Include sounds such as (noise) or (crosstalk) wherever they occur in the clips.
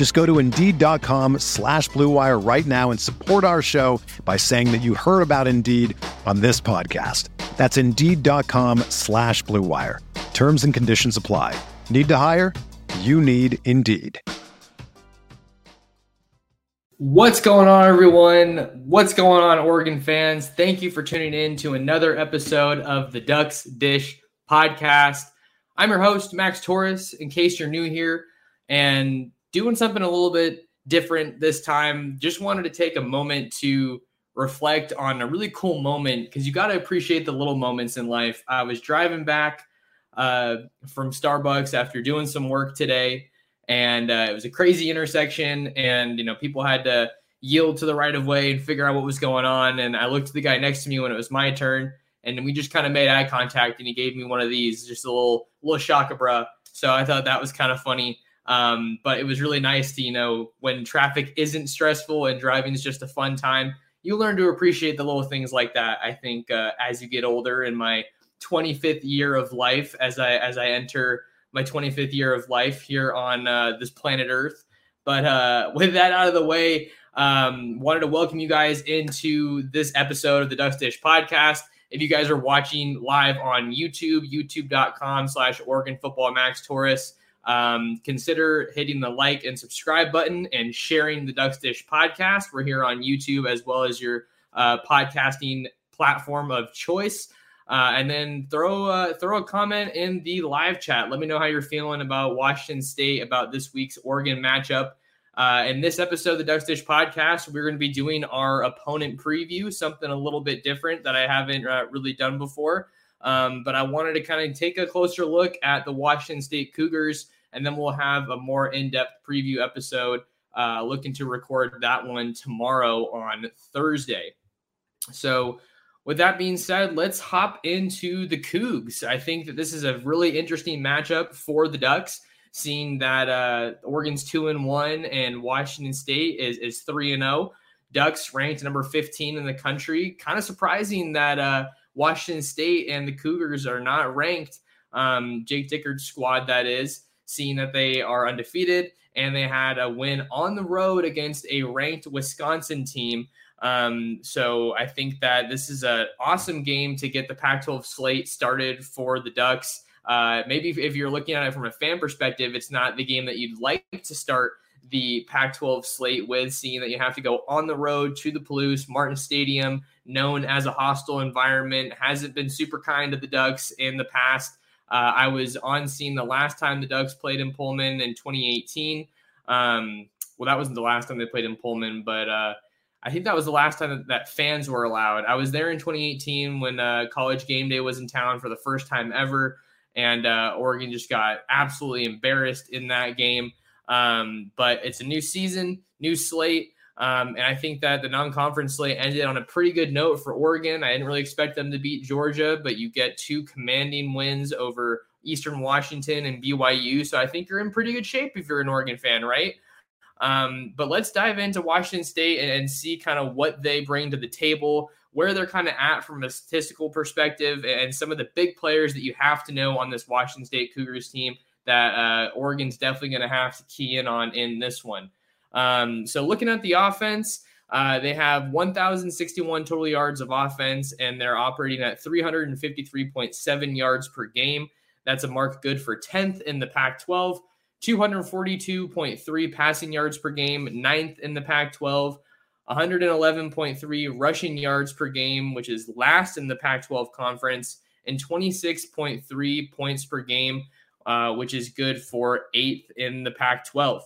Just go to Indeed.com slash BlueWire right now and support our show by saying that you heard about Indeed on this podcast. That's Indeed.com slash BlueWire. Terms and conditions apply. Need to hire? You need Indeed. What's going on, everyone? What's going on, Oregon fans? Thank you for tuning in to another episode of the Ducks Dish podcast. I'm your host, Max Torres. In case you're new here and doing something a little bit different this time, just wanted to take a moment to reflect on a really cool moment because you got to appreciate the little moments in life. I was driving back uh, from Starbucks after doing some work today and uh, it was a crazy intersection and you know people had to yield to the right of way and figure out what was going on and i looked at the guy next to me when it was my turn and we just kind of made eye contact and he gave me one of these just a little little shakabra so i thought that was kind of funny um, but it was really nice to you know when traffic isn't stressful and driving is just a fun time you learn to appreciate the little things like that i think uh, as you get older in my 25th year of life as i as i enter my 25th year of life here on uh, this planet Earth. But uh, (laughs) with that out of the way, um, wanted to welcome you guys into this episode of the Ducks Dish podcast. If you guys are watching live on YouTube, youtube.com slash Oregon Football Max Torres, um, consider hitting the like and subscribe button and sharing the Ducks Dish podcast. We're here on YouTube as well as your uh, podcasting platform of choice. Uh, and then throw uh, throw a comment in the live chat. Let me know how you're feeling about Washington State, about this week's Oregon matchup. Uh, in this episode of the Ducks Dish podcast, we're going to be doing our opponent preview, something a little bit different that I haven't uh, really done before. Um, but I wanted to kind of take a closer look at the Washington State Cougars, and then we'll have a more in depth preview episode. Uh, looking to record that one tomorrow on Thursday. So, with that being said, let's hop into the Cougs. I think that this is a really interesting matchup for the Ducks, seeing that uh, Oregon's two and one and Washington State is is three and zero. Oh. Ducks ranked number fifteen in the country. Kind of surprising that uh, Washington State and the Cougars are not ranked. Um, Jake Dickert's squad, that is, seeing that they are undefeated and they had a win on the road against a ranked Wisconsin team. Um, so I think that this is an awesome game to get the Pac 12 slate started for the Ducks. Uh, maybe if you're looking at it from a fan perspective, it's not the game that you'd like to start the Pac 12 slate with, seeing that you have to go on the road to the Palouse, Martin Stadium, known as a hostile environment, hasn't been super kind to the Ducks in the past. Uh, I was on scene the last time the Ducks played in Pullman in 2018. Um, well, that wasn't the last time they played in Pullman, but uh, I think that was the last time that, that fans were allowed. I was there in 2018 when uh, College Game Day was in town for the first time ever, and uh, Oregon just got absolutely embarrassed in that game. Um, but it's a new season, new slate. Um, and I think that the non-conference slate ended on a pretty good note for Oregon. I didn't really expect them to beat Georgia, but you get two commanding wins over Eastern Washington and BYU. So I think you're in pretty good shape if you're an Oregon fan, right? Um, but let's dive into Washington State and, and see kind of what they bring to the table, where they're kind of at from a statistical perspective, and some of the big players that you have to know on this Washington State Cougars team that uh, Oregon's definitely going to have to key in on in this one. Um, so looking at the offense, uh, they have 1,061 total yards of offense, and they're operating at 353.7 yards per game. That's a mark good for 10th in the Pac 12. 242.3 passing yards per game, ninth in the Pac 12, 111.3 rushing yards per game, which is last in the Pac 12 conference, and 26.3 points per game, uh, which is good for eighth in the Pac 12.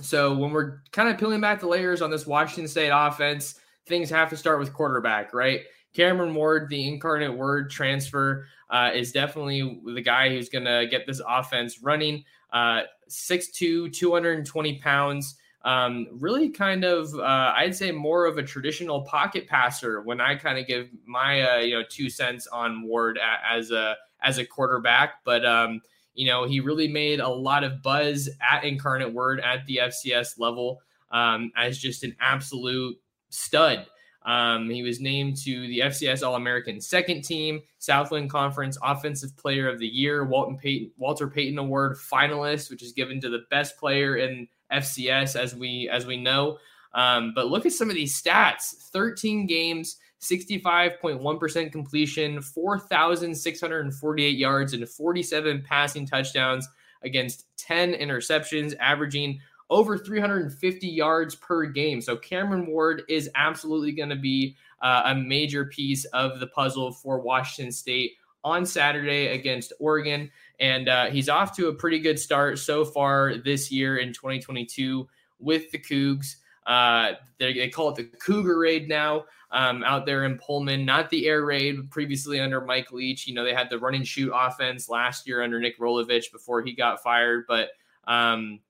So when we're kind of peeling back the layers on this Washington State offense, things have to start with quarterback, right? Cameron Ward, the incarnate word transfer, uh, is definitely the guy who's going to get this offense running. Uh, 6'2, 220 pounds. Um, really kind of, uh, I'd say more of a traditional pocket passer when I kind of give my, uh, you know, two cents on Ward as a, as a quarterback. But, um, you know, he really made a lot of buzz at Incarnate Word at the FCS level um, as just an absolute stud. Um, he was named to the FCS All American second team, Southland Conference Offensive Player of the Year, Walton Payton, Walter Payton Award finalist, which is given to the best player in FCS, as we as we know. Um, but look at some of these stats: 13 games, 65.1% completion, 4,648 yards, and 47 passing touchdowns against 10 interceptions, averaging over 350 yards per game. So Cameron Ward is absolutely going to be uh, a major piece of the puzzle for Washington State on Saturday against Oregon. And uh, he's off to a pretty good start so far this year in 2022 with the Cougs. Uh, they, they, call it the Cougar Raid now um, out there in Pullman, not the Air Raid previously under Mike Leach. You know, they had the run and shoot offense last year under Nick Rolovich before he got fired, but um,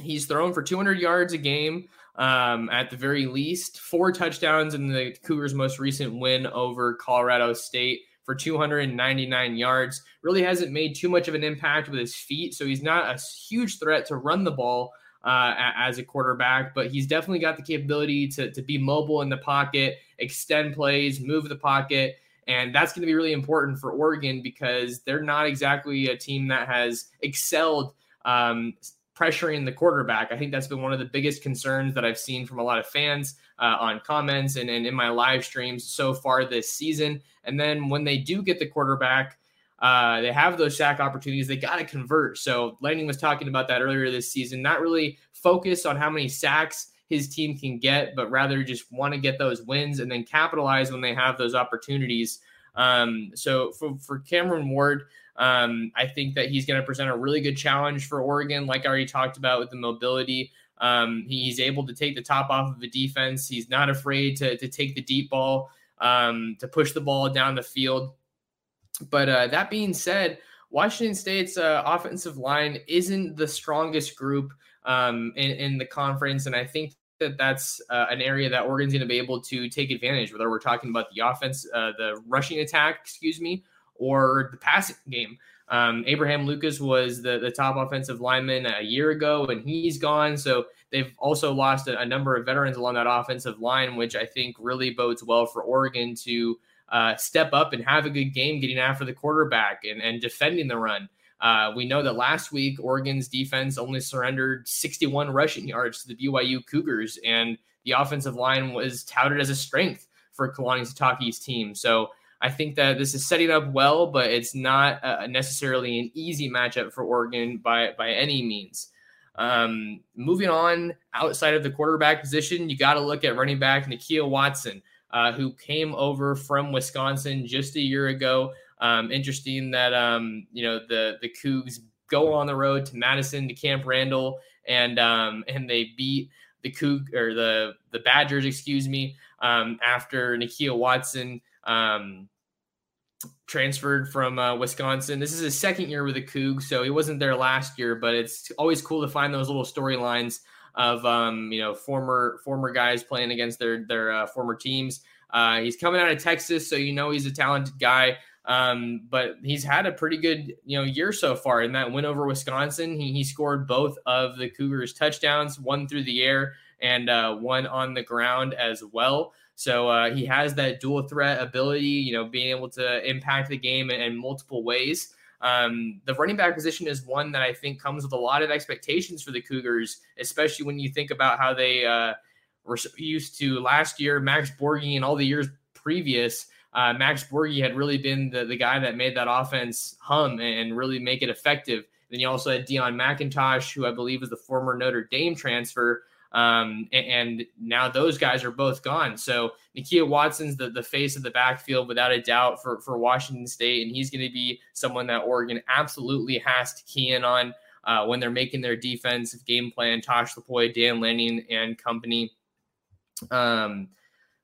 he's thrown for 200 yards a game um, at the very least, four touchdowns in the Cougars' most recent win over Colorado State for 299 yards. Really hasn't made too much of an impact with his feet, so he's not a huge threat to run the ball uh, as a quarterback, but he's definitely got the capability to, to be mobile in the pocket, extend plays, move the pocket. And that's going to be really important for Oregon because they're not exactly a team that has excelled um, pressuring the quarterback. I think that's been one of the biggest concerns that I've seen from a lot of fans uh, on comments and, and in my live streams so far this season. And then when they do get the quarterback, uh, they have those sack opportunities. They got to convert. So Lanning was talking about that earlier this season. Not really focused on how many sacks his team can get, but rather just want to get those wins and then capitalize when they have those opportunities. Um, so for, for Cameron Ward, um, I think that he's going to present a really good challenge for Oregon, like I already talked about with the mobility. Um, he's able to take the top off of the defense. He's not afraid to, to take the deep ball, um, to push the ball down the field. But uh, that being said, Washington State's uh, offensive line isn't the strongest group um, in, in, the conference, and I think that that's uh, an area that Oregon's going to be able to take advantage. Of, whether we're talking about the offense, uh, the rushing attack, excuse me, or the passing game. Um, Abraham Lucas was the, the top offensive lineman a year ago, and he's gone. So they've also lost a, a number of veterans along that offensive line, which I think really bodes well for Oregon to uh, step up and have a good game getting after the quarterback and, and defending the run. Uh, we know that last week Oregon's defense only surrendered 61 rushing yards to the BYU Cougars, and the offensive line was touted as a strength for Kalani Sitake's team. So I think that this is setting up well, but it's not uh, necessarily an easy matchup for Oregon by by any means. Um, moving on outside of the quarterback position, you got to look at running back Nakia Watson uh, who came over from Wisconsin just a year ago. Um, interesting that um, you know the the Cougs go on the road to Madison to Camp Randall and um, and they beat the Coug or the the Badgers, excuse me, um, after Nakia Watson um, transferred from uh, Wisconsin. This is his second year with the Cougs, so he wasn't there last year. But it's always cool to find those little storylines of um, you know former former guys playing against their their uh, former teams. Uh, he's coming out of Texas, so you know he's a talented guy. Um, but he's had a pretty good you know year so far. In that win over Wisconsin, he, he scored both of the Cougars' touchdowns, one through the air and uh, one on the ground as well. So uh, he has that dual threat ability, you know, being able to impact the game in, in multiple ways. Um, the running back position is one that I think comes with a lot of expectations for the Cougars, especially when you think about how they uh, were used to last year. Max Borghi and all the years previous, uh, Max Borghi had really been the, the guy that made that offense hum and really make it effective. Then you also had Deon McIntosh, who I believe was the former Notre Dame transfer, Um, and, and, now those guys are both gone. So Nakia Watson's the, the face of the backfield without a doubt for, for Washington State. And he's going to be someone that Oregon absolutely has to key in on uh, when they're making their defensive game plan. Tosh Lupoi, Dan Lanning, and company. Um,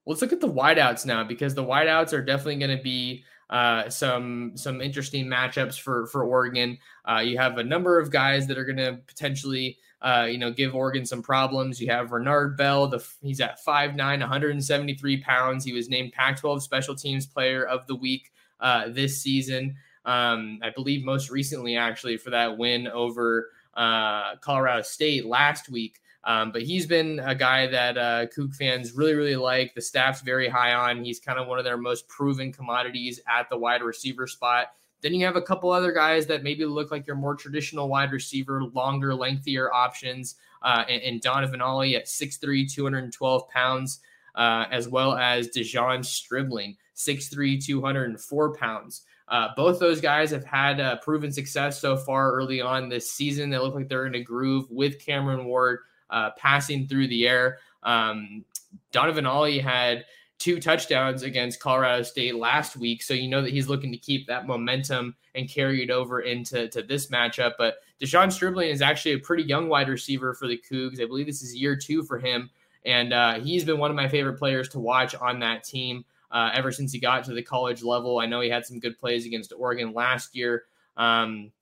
let's look at the wideouts now because the wideouts are definitely going to be uh, some some interesting matchups for for Oregon. Uh, you have a number of guys that are going to potentially uh, you know give Oregon some problems. You have Renard Bell, the he's at 5'9", 173 pounds. He was named Pac-12 Special Teams Player of the Week uh, this season. Um, I believe most recently actually for that win over uh, Colorado State last week. Um, but he's been a guy that uh, Coug fans really, really like. The staff's very high on. He's kind of one of their most proven commodities at the wide receiver spot. Then you have a couple other guys that maybe look like your more traditional wide receiver, longer, lengthier options. Uh, and, and, Donovan Ollie at 6'3, 212 pounds, uh, as well as De'Zhaun Stribling, 6'3, 204 pounds. Uh, both those guys have had uh, proven success so far early on this season. They look like they're in a groove with Cameron Ward uh, passing through the air. Um, Donovan Ollie had two touchdowns against Colorado State last week, so you know that he's looking to keep that momentum and carry it over into to this matchup. But De'Zhaun Stribling is actually a pretty young wide receiver for the Cougs. I believe this is year two for him, and uh, he's been one of my favorite players to watch on that team. Uh, ever since he got to the college level, I know he had some good plays against Oregon last year. Um,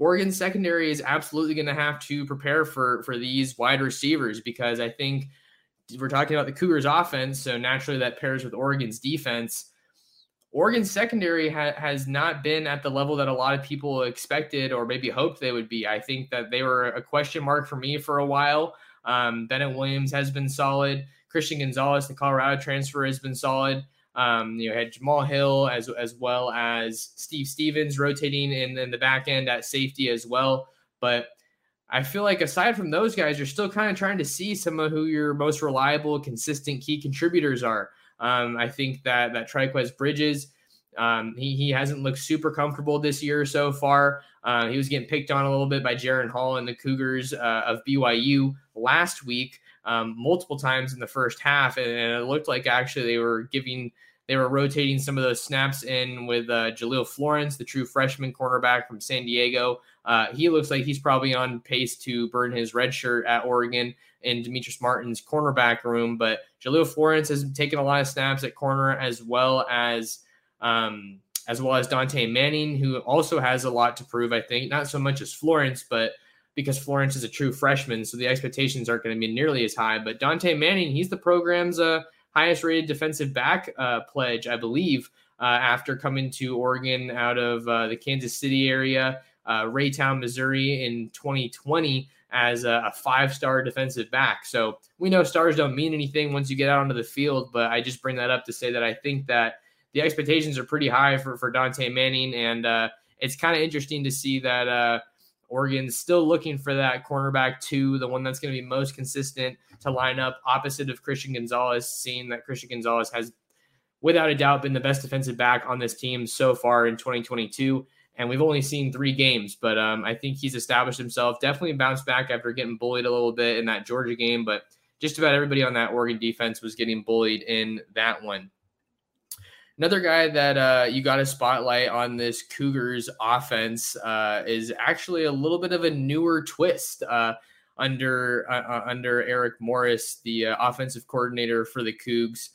Oregon secondary is absolutely going to have to prepare for for these wide receivers because I think we're talking about the Cougars offense, so naturally that pairs with Oregon's defense. Oregon's secondary ha- has not been at the level that a lot of people expected or maybe hoped they would be. I think that they were a question mark for me for a while. Um, Bennett Williams has been solid. Christian Gonzalez, the Colorado transfer, has been solid. Um, you know, had Jamal Hill as as well as Steve Stephens rotating in, in the back end at safety as well. But I feel like aside from those guys, you're still kind of trying to see some of who your most reliable, consistent key contributors are. Um, I think that that Trikweze Bridges, um, he he hasn't looked super comfortable this year so far. Uh, he was getting picked on a little bit by Jaren Hall and the Cougars uh, of BYU last week um, multiple times in the first half, and, and, it looked like actually they were giving they were rotating some of those snaps in with uh, Jahlil Florence, the true freshman cornerback from San Diego. Uh, he looks like he's probably on pace to burn his red shirt at Oregon in Demetrius Martin's cornerback room. But Jahlil Florence has taken a lot of snaps at corner as well as um, as well as Dante Manning, who also has a lot to prove. I think not so much as Florence, but because Florence is a true freshman, so the expectations aren't going to be nearly as high. But Dante Manning, he's the program's uh, highest rated defensive back uh, pledge, I believe, uh, after coming to Oregon out of uh, the Kansas City area, uh, Raytown, Missouri in 2020 as a, a five star defensive back. So we know stars don't mean anything once you get out onto the field, but I just bring that up to say that I think that the expectations are pretty high for, for Dante Manning. And uh, it's kind of interesting to see that Oregon's still looking for that cornerback two, the one that's going to be most consistent to line up opposite of Christian Gonzalez, seeing that Christian Gonzalez has, without a doubt, been the best defensive back on this team so far in 2022. And we've only seen three games, but um, I think he's established himself. Definitely bounced back after getting bullied a little bit in that Georgia game, but just about everybody on that Oregon defense was getting bullied in that one. Another guy that uh, you got a spotlight on this Cougars offense uh, is actually a little bit of a newer twist uh, under uh, uh, under Eric Morris, the uh, offensive coordinator for the Cougs.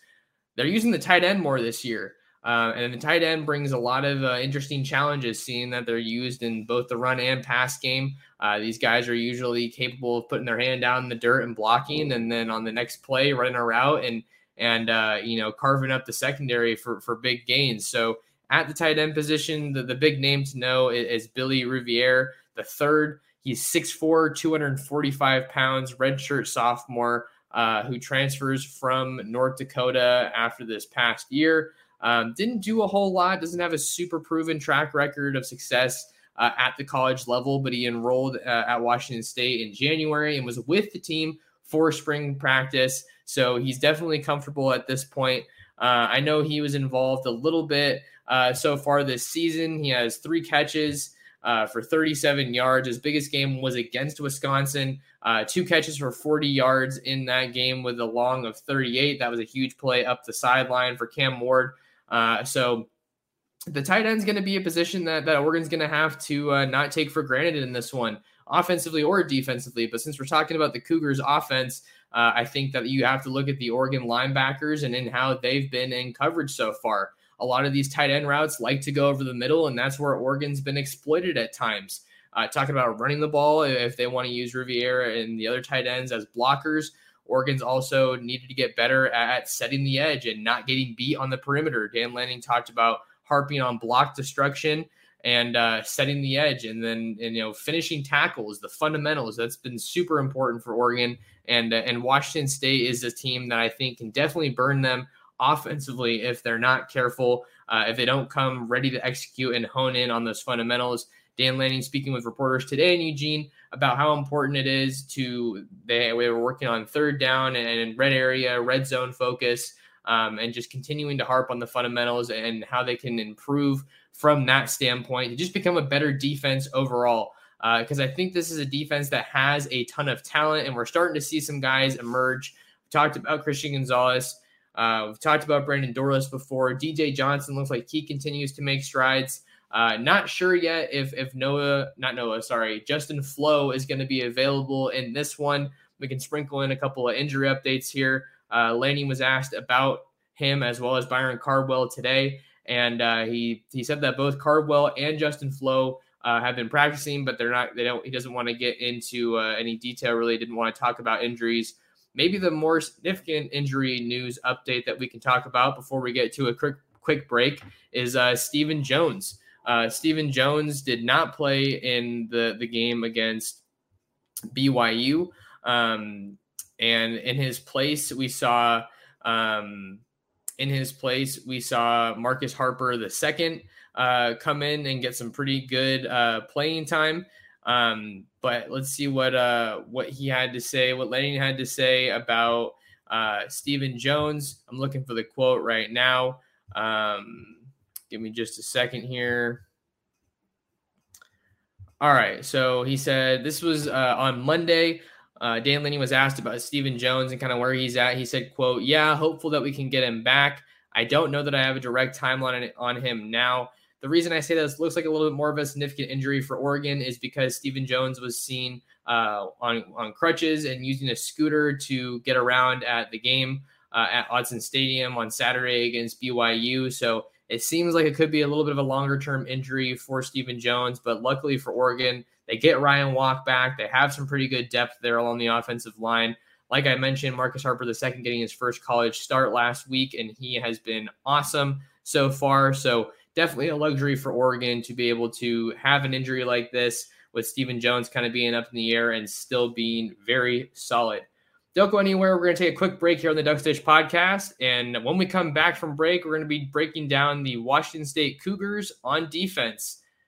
They're using the tight end more this year. and the tight end brings a lot of interesting challenges, seeing that they're used in both the run and pass game. these guys are usually capable of putting their hand down in the dirt and blocking, and then on the next play, running a route and and uh, you know carving up the secondary for for big gains. So at the tight end position, the, the big name to know is, is Billy Riviere, the third. He's 6'4", 245 pounds, redshirt sophomore, uh, who transfers from North Dakota after this past year. Um, didn't do a whole lot, doesn't have a super proven track record of success uh, at the college level, but he enrolled uh, at Washington State in January and was with the team for spring practice. So he's definitely comfortable at this point. Uh, I know he was involved a little bit uh, so far this season. He has three catches. uh, for 37 yards. His biggest game was against Wisconsin. Uh, two catches for 40 yards in that game with a long of 38. That was a huge play up the sideline for Cam Ward. Uh, so the tight end is going to be a position that, that Oregon's going to have to uh, not take for granted in this one, offensively or defensively. But since we're talking about the Cougars' offense, uh, I think that you have to look at the Oregon linebackers and in how they've been in coverage so far. A lot of these tight end routes like to go over the middle, and that's where Oregon's been exploited at times. Uh, talking about running the ball, if they want to use Riviere and the other tight ends as blockers, Oregon's also needed to get better at setting the edge and not getting beat on the perimeter. Dan Lanning talked about harping on block destruction and uh, setting the edge, and then and, you know finishing tackles, the fundamentals. That's been super important for Oregon, and uh, and Washington State is a team that I think can definitely burn them offensively if they're not careful, uh, if they don't come ready to execute and hone in on those fundamentals. Dan Lanning speaking with reporters today in Eugene about how important it is to they, we were working on third down and red area, red zone focus, um, and just continuing to harp on the fundamentals and how they can improve from that standpoint to just become a better defense overall. Because uh, I think this is a defense that has a ton of talent, and we're starting to see some guys emerge. We talked about Christian Gonzalez. Uh, we've talked about Brandon Dorlus before. DJ Johnson looks like he continues to make strides. Uh, not sure yet if if Noah, not Noah, sorry, Justin Flowe is going to be available in this one. We can sprinkle in a couple of injury updates here. Uh, was asked about him as well as Byron Cardwell today, and uh, he he said that both Cardwell and Justin Flowe uh, have been practicing, but they're not. They don't. He doesn't want to get into uh, any detail. Really, didn't want to talk about injuries maybe the more significant injury news update that we can talk about before we get to a quick quick break is uh, Stephen Jones. Uh, Stephen Jones did not play in the the game against BYU, um, and in his place we saw um, in his place we saw Marcus Harper the second uh, come in and get some pretty good uh, playing time. Um, but let's see what uh, what he had to say, what Lanning had to say about uh, Stephen Jones. I'm looking for the quote right now. Um, give me just a second here. All right. So he said this was uh, on Monday. Uh, Dan Lanning was asked about Stephen Jones and kind of where he's at. He said, "quote Yeah, hopeful that we can get him back. I don't know that I have a direct timeline on him now. The reason I say this looks like a little bit more of a significant injury for Oregon is because Stephen Jones was seen uh, on on crutches and using a scooter to get around at the game uh, at Autzen Stadium on Saturday against BYU. So it seems like it could be a little bit of a longer term injury for Stephen Jones, but luckily for Oregon, they get Ryan Walk back. They have some pretty good depth there along the offensive line. Like I mentioned, Marcus Harper second getting his first college start last week, and he has been awesome so far. So definitely a luxury for Oregon to be able to have an injury like this with Stephen Jones kind of being up in the air and still being very solid. Don't go anywhere. We're going to take a quick break here on the Ducks Dish podcast. And when we come back from break, we're going to be breaking down the Washington State Cougars on defense.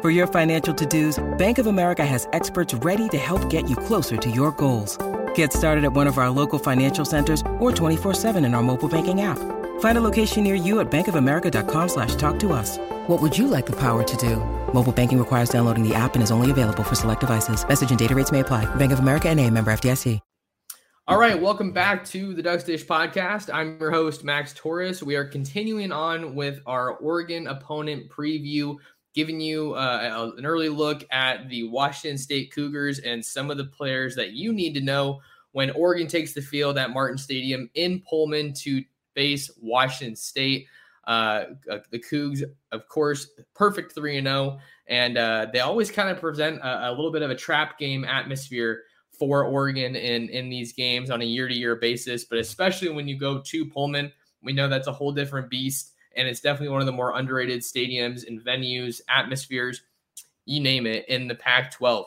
For your financial to dos, Bank of America has experts ready to help get you closer to your goals. Get started at one of our local financial centers or 24-7 in our mobile banking app. Find a location near you at bankofamerica.com slash talk to us. What would you like the power to do? Mobile banking requires downloading the app and is only available for select devices. Message and data rates may apply. Bank of America and a member FDIC. All right, welcome back to the Ducks Dish podcast. I'm your host, Max Torres. We are continuing on with our Oregon opponent preview, giving you uh, an early look at the Washington State Cougars and some of the players that you need to know when Oregon takes the field at Martin Stadium in Pullman to face Washington State. Uh, uh the Cougs, of course, perfect 3 0. And uh, they always kind of present a, a little bit of a trap game atmosphere for Oregon in in these games on a year to year basis, but especially when you go to Pullman, we know that's a whole different beast, and it's definitely one of the more underrated stadiums and venues, atmospheres, you name it, in the Pac-12.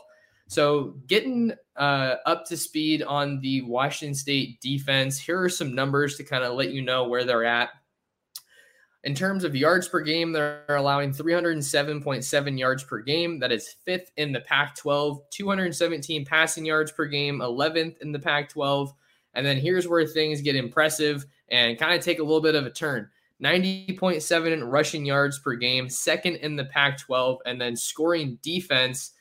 So, getting uh, up to speed on the Washington State defense, here are some numbers to kind of let you know where they're at in terms of yards per game, they're allowing 307.7 yards per game. That is fifth in the Pac 12, 217 passing yards per game, 11th in the Pac 12. And then here's where things get impressive and kind of take a little bit of a turn 90.7 rushing yards per game, second in the Pac 12. And then scoring defense,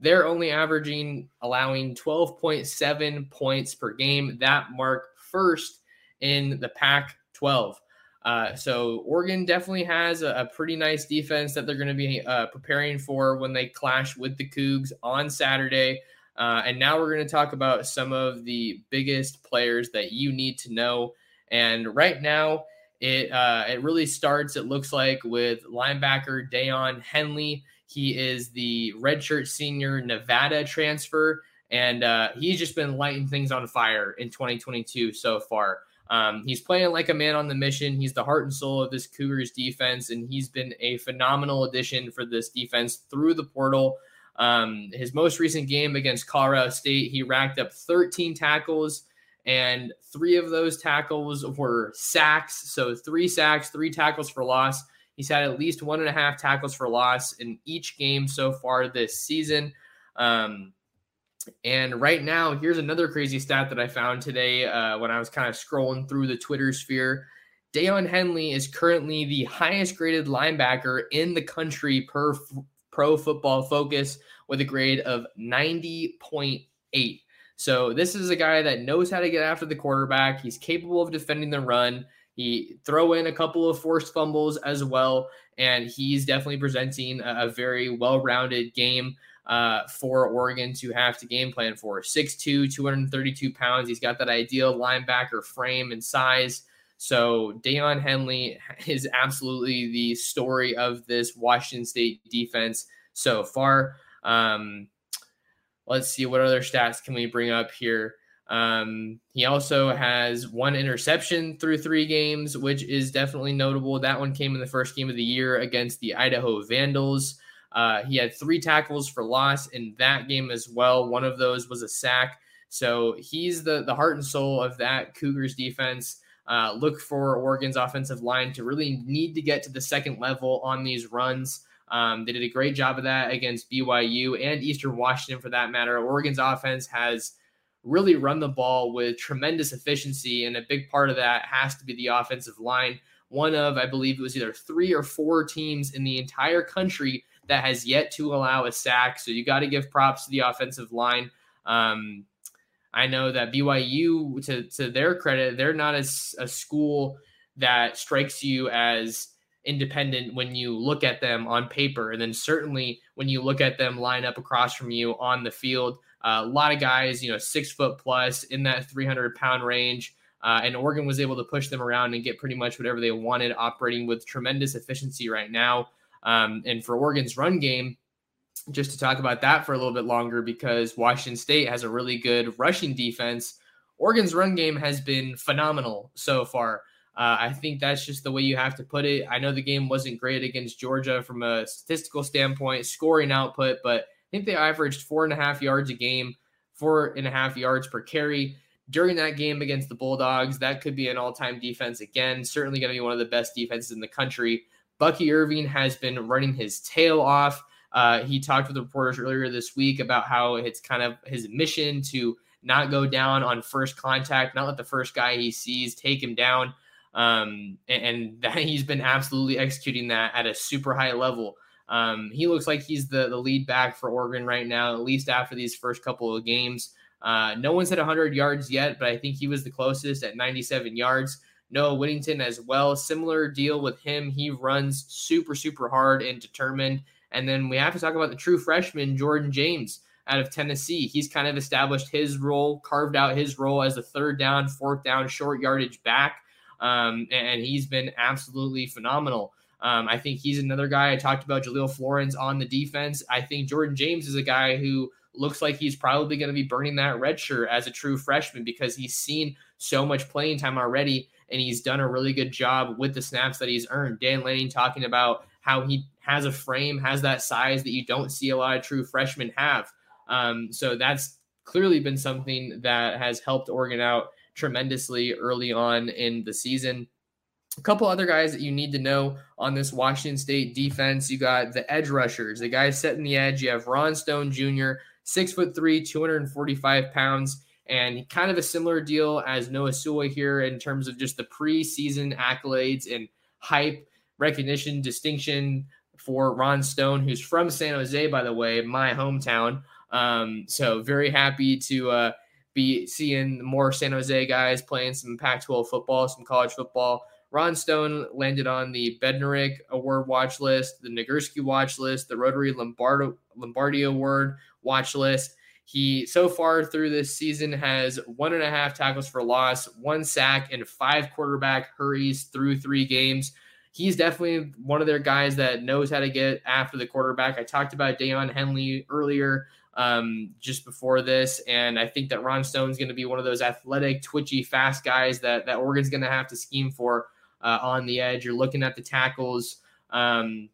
they're only averaging allowing 12.7 points per game. That mark first in the Pac 12. Uh, so Oregon definitely has a, a, pretty nice defense that they're going to be uh, preparing for when they clash with the Cougs on Saturday. Uh, and now we're going to talk about some of the biggest players that you need to know. And right now, it uh, it really starts. It looks like with linebacker Daiyan Henley. He is the redshirt senior Nevada transfer, and uh, he's just been lighting things on fire in 2022 so far. Um, he's playing like a man on the mission. He's the heart and soul of this Cougars defense, and he's been a phenomenal addition for this defense through the portal. Um, his most recent game against Colorado State, he racked up 13 tackles, and three of those tackles were sacks. So three sacks, three tackles for loss. He's had at least one and a half tackles for loss in each game so far this season. Um, and right now, here's another crazy stat that I found today uh, when I was kind of scrolling through the Twitter sphere. Daiyan Henley is currently the highest graded linebacker in the country per f- pro football focus with a grade of 90.8. So this is a guy that knows how to get after the quarterback. He's capable of defending the run. He throw in a couple of forced fumbles as well, and he's definitely presenting a, very well-rounded game uh, for Oregon to have to game plan for. 6'2, 232 pounds. He's got that ideal linebacker frame and size. So Daiyan Henley (laughs) is absolutely the story of this Washington State defense so far. Um, let's see what other stats can we bring up here. Um, he also has one interception through three games, which is definitely notable. That one came in the first game of the year against the Idaho Vandals. Uh, he had three tackles for loss in that game as well. One of those was a sack. So he's the the heart and soul of that Cougars defense. Uh, look for Oregon's offensive line to really need to get to the second level on these runs. Um, they did a great job of that against BYU and Eastern Washington, for that matter. Oregon's offense has really run the ball with tremendous efficiency, and a big part of that has to be the offensive line. One of, I believe, it was either three or four teams in the entire country that has yet to allow a sack. So you got to give props to the offensive line. Um, I know that BYU, to, to their credit, they're not as a school that strikes you as independent when you look at them on paper. And then certainly when you look at them line up across from you on the field, uh, a lot of guys, you know, six foot plus in that 300 pound range. Uh, and Oregon was able to push them around and get pretty much whatever they wanted, operating with tremendous efficiency right now. Um, and for Oregon's run game, just to talk about that for a little bit longer, because Washington State has a really good rushing defense. Oregon's run game has been phenomenal so far. Uh, I think that's just the way you have to put it. I know the game wasn't great against Georgia from a statistical standpoint, scoring output, but I think they averaged four and a half yards a game, four and a half yards per carry. During that game against the Bulldogs, that could be an all time defense again. Certainly going to be one of the best defenses in the country. Bucky Irving has been running his tail off. Uh, he talked with reporters earlier this week about how it's kind of his mission to not go down on first contact, not let the first guy he sees take him down. Um, and, and (laughs) that he's been absolutely executing that at a super high level. Um, he looks like he's the, the lead back for Oregon right now, at least after these first couple of games. Uh, no one's hit 100 yards yet, but I think he was the closest at 97 yards. Noah Whittington as well. Similar deal with him. He runs super, super hard and determined. And then we have to talk about the true freshman, Jordan James out of Tennessee. He's kind of established his role, carved out his role as a third down, fourth down, short yardage back. Um, and he's been absolutely phenomenal. Um, I think he's another guy. I talked about Jahlil Florence on the defense. I think Jordan James is a guy who looks like he's probably going to be burning that red shirt as a true freshman because he's seen so much playing time already and he's done a really good job with the snaps that he's earned. Dan Lanning talking about how he has a frame, has that size that you don't see a lot of true freshmen have. Um, so that's clearly been something that has helped Oregon out tremendously early on in the season. A couple other guys that you need to know on this Washington State defense. You got the edge rushers, the guys setting the edge. You have Ron Stone Jr., six foot three, 245 pounds, and kind of a similar deal as Noah Sewell here in terms of just the preseason accolades and hype, recognition, distinction for Ron Stone, who's from San Jose, by the way, my hometown. Um, so very happy to uh, be seeing more San Jose guys playing some Pac-12 football, some college football. Ron Stone landed on the Bednarik Award watch list, the Nagurski watch list, the Rotary Lombardo, Lombardi Award watch list. He so far through this season has one and a half tackles for loss, one sack, and five quarterback hurries through three games. He's definitely one of their guys that knows how to get after the quarterback. I talked about Daiyan Henley earlier, um, just before this, and I think that Ron Stone's going to be one of those athletic, twitchy, fast guys that that Oregon's going to have to scheme for uh, on the edge. You're looking at the tackles. Um,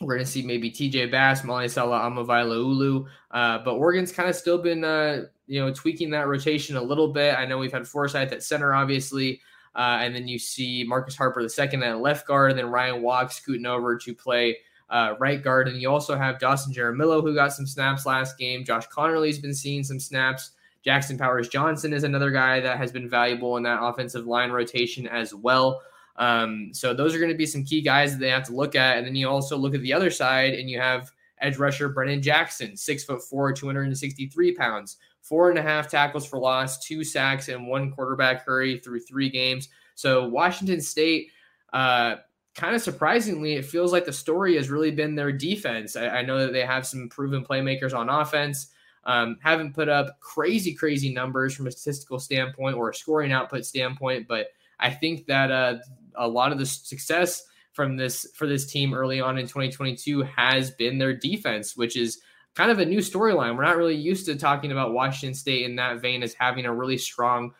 we're going to see maybe TJ Bass, Malisala Amavaila uh, but Oregon's kind of still been, uh, you know, tweaking that rotation a little bit. I know we've had Forsyth at center, obviously, uh, and then you see Marcus Harper the second at left guard, and then Ryan Walk scooting over to play uh, right guard. And you also have Dawson Jaramillo, who got some snaps last game. Josh Conerly's been seeing some snaps. Jackson Powers Johnson is another guy that has been valuable in that offensive line rotation as well. Um, so those are going to be some key guys that they have to look at. And then you also look at the other side and you have edge rusher Brennan Jackson, six foot four, 263 pounds, four and a half tackles for loss, two sacks, and one quarterback hurry through three games. So Washington State, uh, kind of surprisingly, it feels like the story has really been their defense. I, I know that they have some proven playmakers on offense. Um, haven't put up crazy, crazy numbers from a statistical standpoint or a scoring output standpoint, but I think that uh, a lot of the success from this for this team early on in 2022 has been their defense, which is kind of a new storyline. We're not really used to talking about Washington State in that vein as having a really strong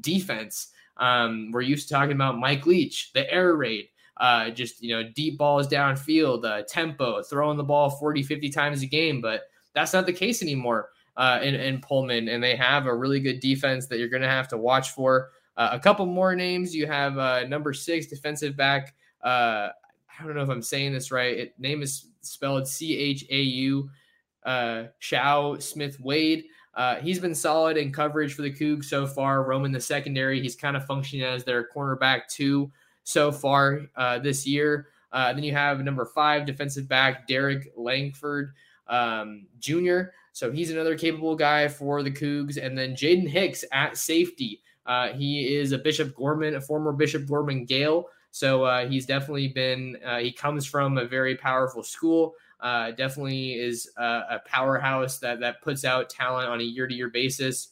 defense. Um, we're used to talking about Mike Leach, the air raid, uh, just you know deep balls downfield, uh, tempo, throwing the ball 40, 50 times a game, but that's not the case anymore uh, in, in Pullman, and they have a really good defense that you're going to have to watch for. Uh, a couple more names. You have uh, number six defensive back. Uh, I don't know if I'm saying this right. It, name is spelled C H A U. Uh, Chau Smith Wade. Uh, he's been solid in coverage for the Cougs so far. Roman the secondary. He's kind of functioning as their cornerback too so far uh, this year. Uh, then you have number five defensive back Derek Langford um, Jr. So he's another capable guy for the Cougs. And then Jaden Hicks at safety. Uh, he is a Bishop Gorman, a former Bishop Gorman Gael. So uh, he's definitely been, uh, he comes from a very powerful school. Uh, definitely is a, a, powerhouse that, that puts out talent on a year to year basis,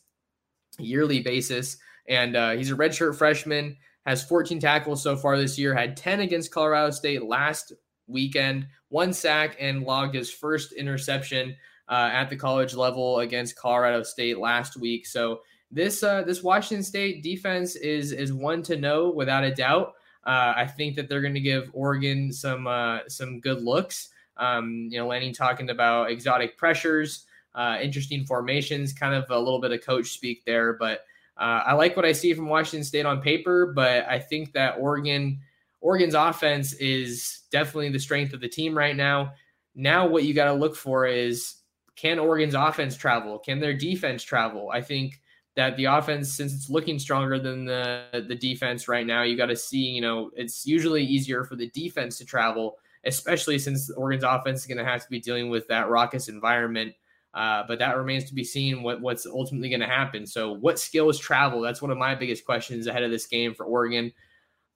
yearly basis. And uh, he's a redshirt freshman, has 14 tackles so far this year, had 10 against Colorado State last weekend, one sack, and logged his first interception uh, at the college level against Colorado State last week. So this uh, this Washington State defense is is one to know without a doubt. Uh, I think that they're going to give Oregon some uh, some good looks. Um, you know, Lanning talking about exotic pressures, uh, interesting formations, kind of a little bit of coach speak there. But uh, I like what I see from Washington State on paper. But I think that Oregon Oregon's offense is definitely the strength of the team right now. Now, what you got to look for is can Oregon's offense travel? Can their defense travel? I think that the offense, since it's looking stronger than the the defense right now, you got to see, you know, it's usually easier for the defense to travel, especially since Oregon's offense is going to have to be dealing with that raucous environment. Uh, but that remains to be seen what, what's ultimately going to happen. So, what skills travel? That's one of my biggest questions ahead of this game for Oregon.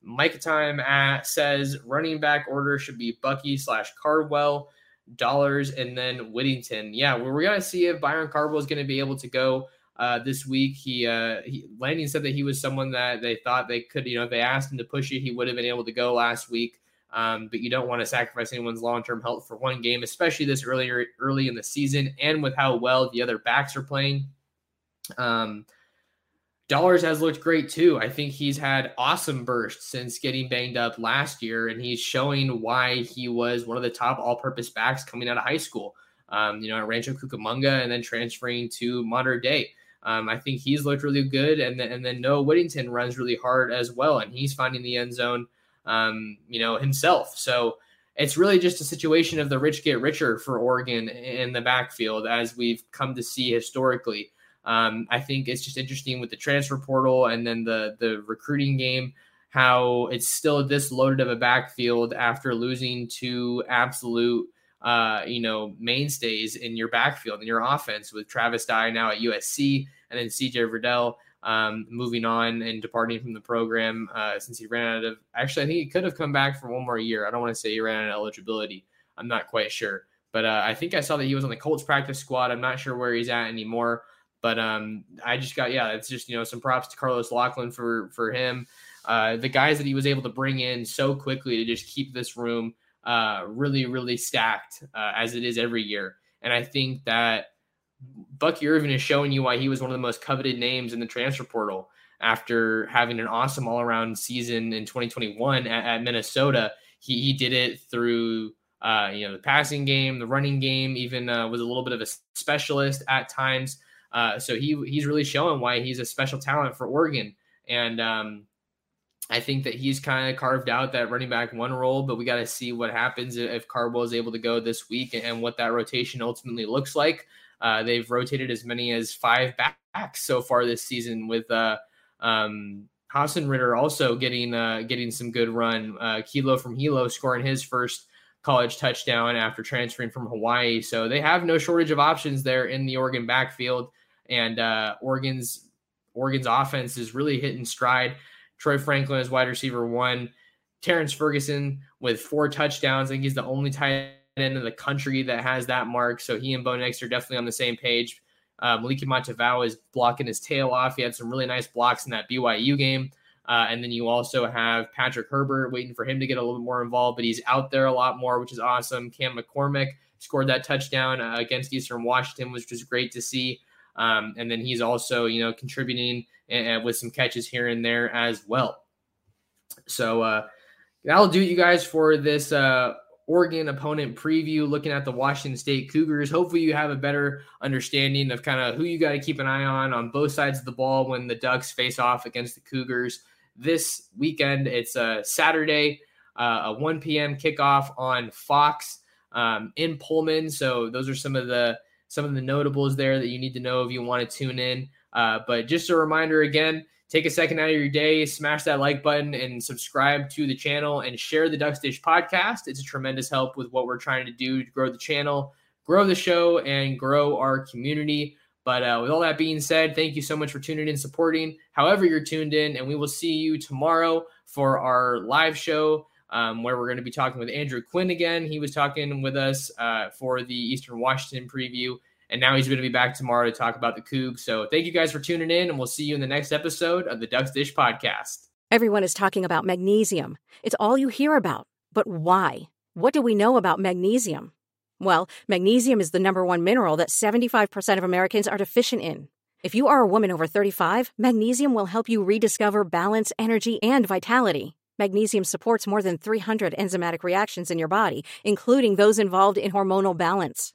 Mike Time at, says running back order should be Bucky slash Cardwell, Dollars, and then Whittington. Yeah, well, we're going to see if Byron Cardwell is going to be able to go uh, this week. He, uh, he Lanning said that he was someone that they thought they could, you know, if they asked him to push it, he would have been able to go last week. Um, but you don't want to sacrifice anyone's long-term health for one game, especially this earlier early in the season, and with how well the other backs are playing. Um, Dollars has looked great too. I think he's had awesome bursts since getting banged up last year, and he's showing why he was one of the top all-purpose backs coming out of high school. Um, you know, at Rancho Cucamonga, and then transferring to Mater Dei. Um, I think he's looked really good, and then and then Noah Whittington runs really hard as well, and he's finding the end zone um, you know, himself. So it's really just a situation of the rich get richer for Oregon in the backfield, as we've come to see historically. Um, I think it's just interesting with the transfer portal and then the the recruiting game, how it's still this loaded of a backfield after losing two absolute uh, you know mainstays in your backfield in your offense with Travis Dye now at USC and then CJ Verdell um, moving on and departing from the program uh, since he ran out of. Actually, I think he could have come back for one more year. I don't want to say he ran out of eligibility. I'm not quite sure, but uh, I think I saw that he was on the Colts practice squad. I'm not sure where he's at anymore. But um, I just got yeah, it's just you know some props to Carlos Locklyn for for him. Uh, the guys that he was able to bring in so quickly to just keep this room uh, really really stacked uh, as it is every year. And I think that Bucky Irving is showing you why he was one of the most coveted names in the transfer portal after having an awesome all around season in 2021 at, at Minnesota. He, he did it through uh, you know the passing game, the running game, even uh, was a little bit of a specialist at times. Uh, so he he's really showing why he's a special talent for Oregon, and um, I think that he's kind of carved out that running back one role. But we got to see what happens if Cardwell is able to go this week and what that rotation ultimately looks like. Uh, they've rotated as many as five backs so far this season, with uh, um, Haason Ritter also getting uh, getting some good run. Uh, Kilo from Hilo scoring his first college touchdown after transferring from Hawaii. So they have no shortage of options there in the Oregon backfield, and uh, Oregon's Oregon's offense is really hitting stride. Troy Franklin is wide receiver one. Terrance Ferguson with four touchdowns. I think he's the only tight end in the country that has that mark. So he and Bo Nix are definitely on the same page. Um, Moliki Matavao is blocking his tail off. He had some really nice blocks in that BYU game. Uh, and then you also have Patrick Herbert waiting for him to get a little bit more involved, but he's out there a lot more, which is awesome. Cam McCormick scored that touchdown uh, against Eastern Washington, which was great to see. Um, and then he's also, you know, contributing uh, with some catches here and there as well. So uh, that'll do it, you guys for this uh, Oregon opponent preview, looking at the Washington State Cougars. Hopefully, you have a better understanding of kind of who you got to keep an eye on on both sides of the ball when the Ducks face off against the Cougars this weekend. It's a Saturday, uh, a 1 p.m. kickoff on Fox um, in Pullman. So those are some of the some of the notables there that you need to know if you want to tune in. Uh, but just a reminder again take a second out of your day, smash that like button, and subscribe to the channel and share the Ducks Dish podcast. It's a tremendous help with what we're trying to do to grow the channel, grow the show, and grow our community. But uh, with all that being said, thank you so much for tuning in, supporting however you're tuned in, and we will see you tomorrow for our live show. Um, where we're going to be talking with Andrew Quinn again. He was talking with us uh, for the Eastern Washington preview. And now he's going to be back tomorrow to talk about the Cougs. So thank you guys for tuning in, and we'll see you in the next episode of the Ducks Dish Podcast. Everyone is talking about magnesium. It's all you hear about. But why? What do we know about magnesium? Well, magnesium is the number one mineral that 75% of Americans are deficient in. If you are a woman over 35, magnesium will help you rediscover balance, energy, and vitality. Magnesium supports more than 300 enzymatic reactions in your body, including those involved in hormonal balance.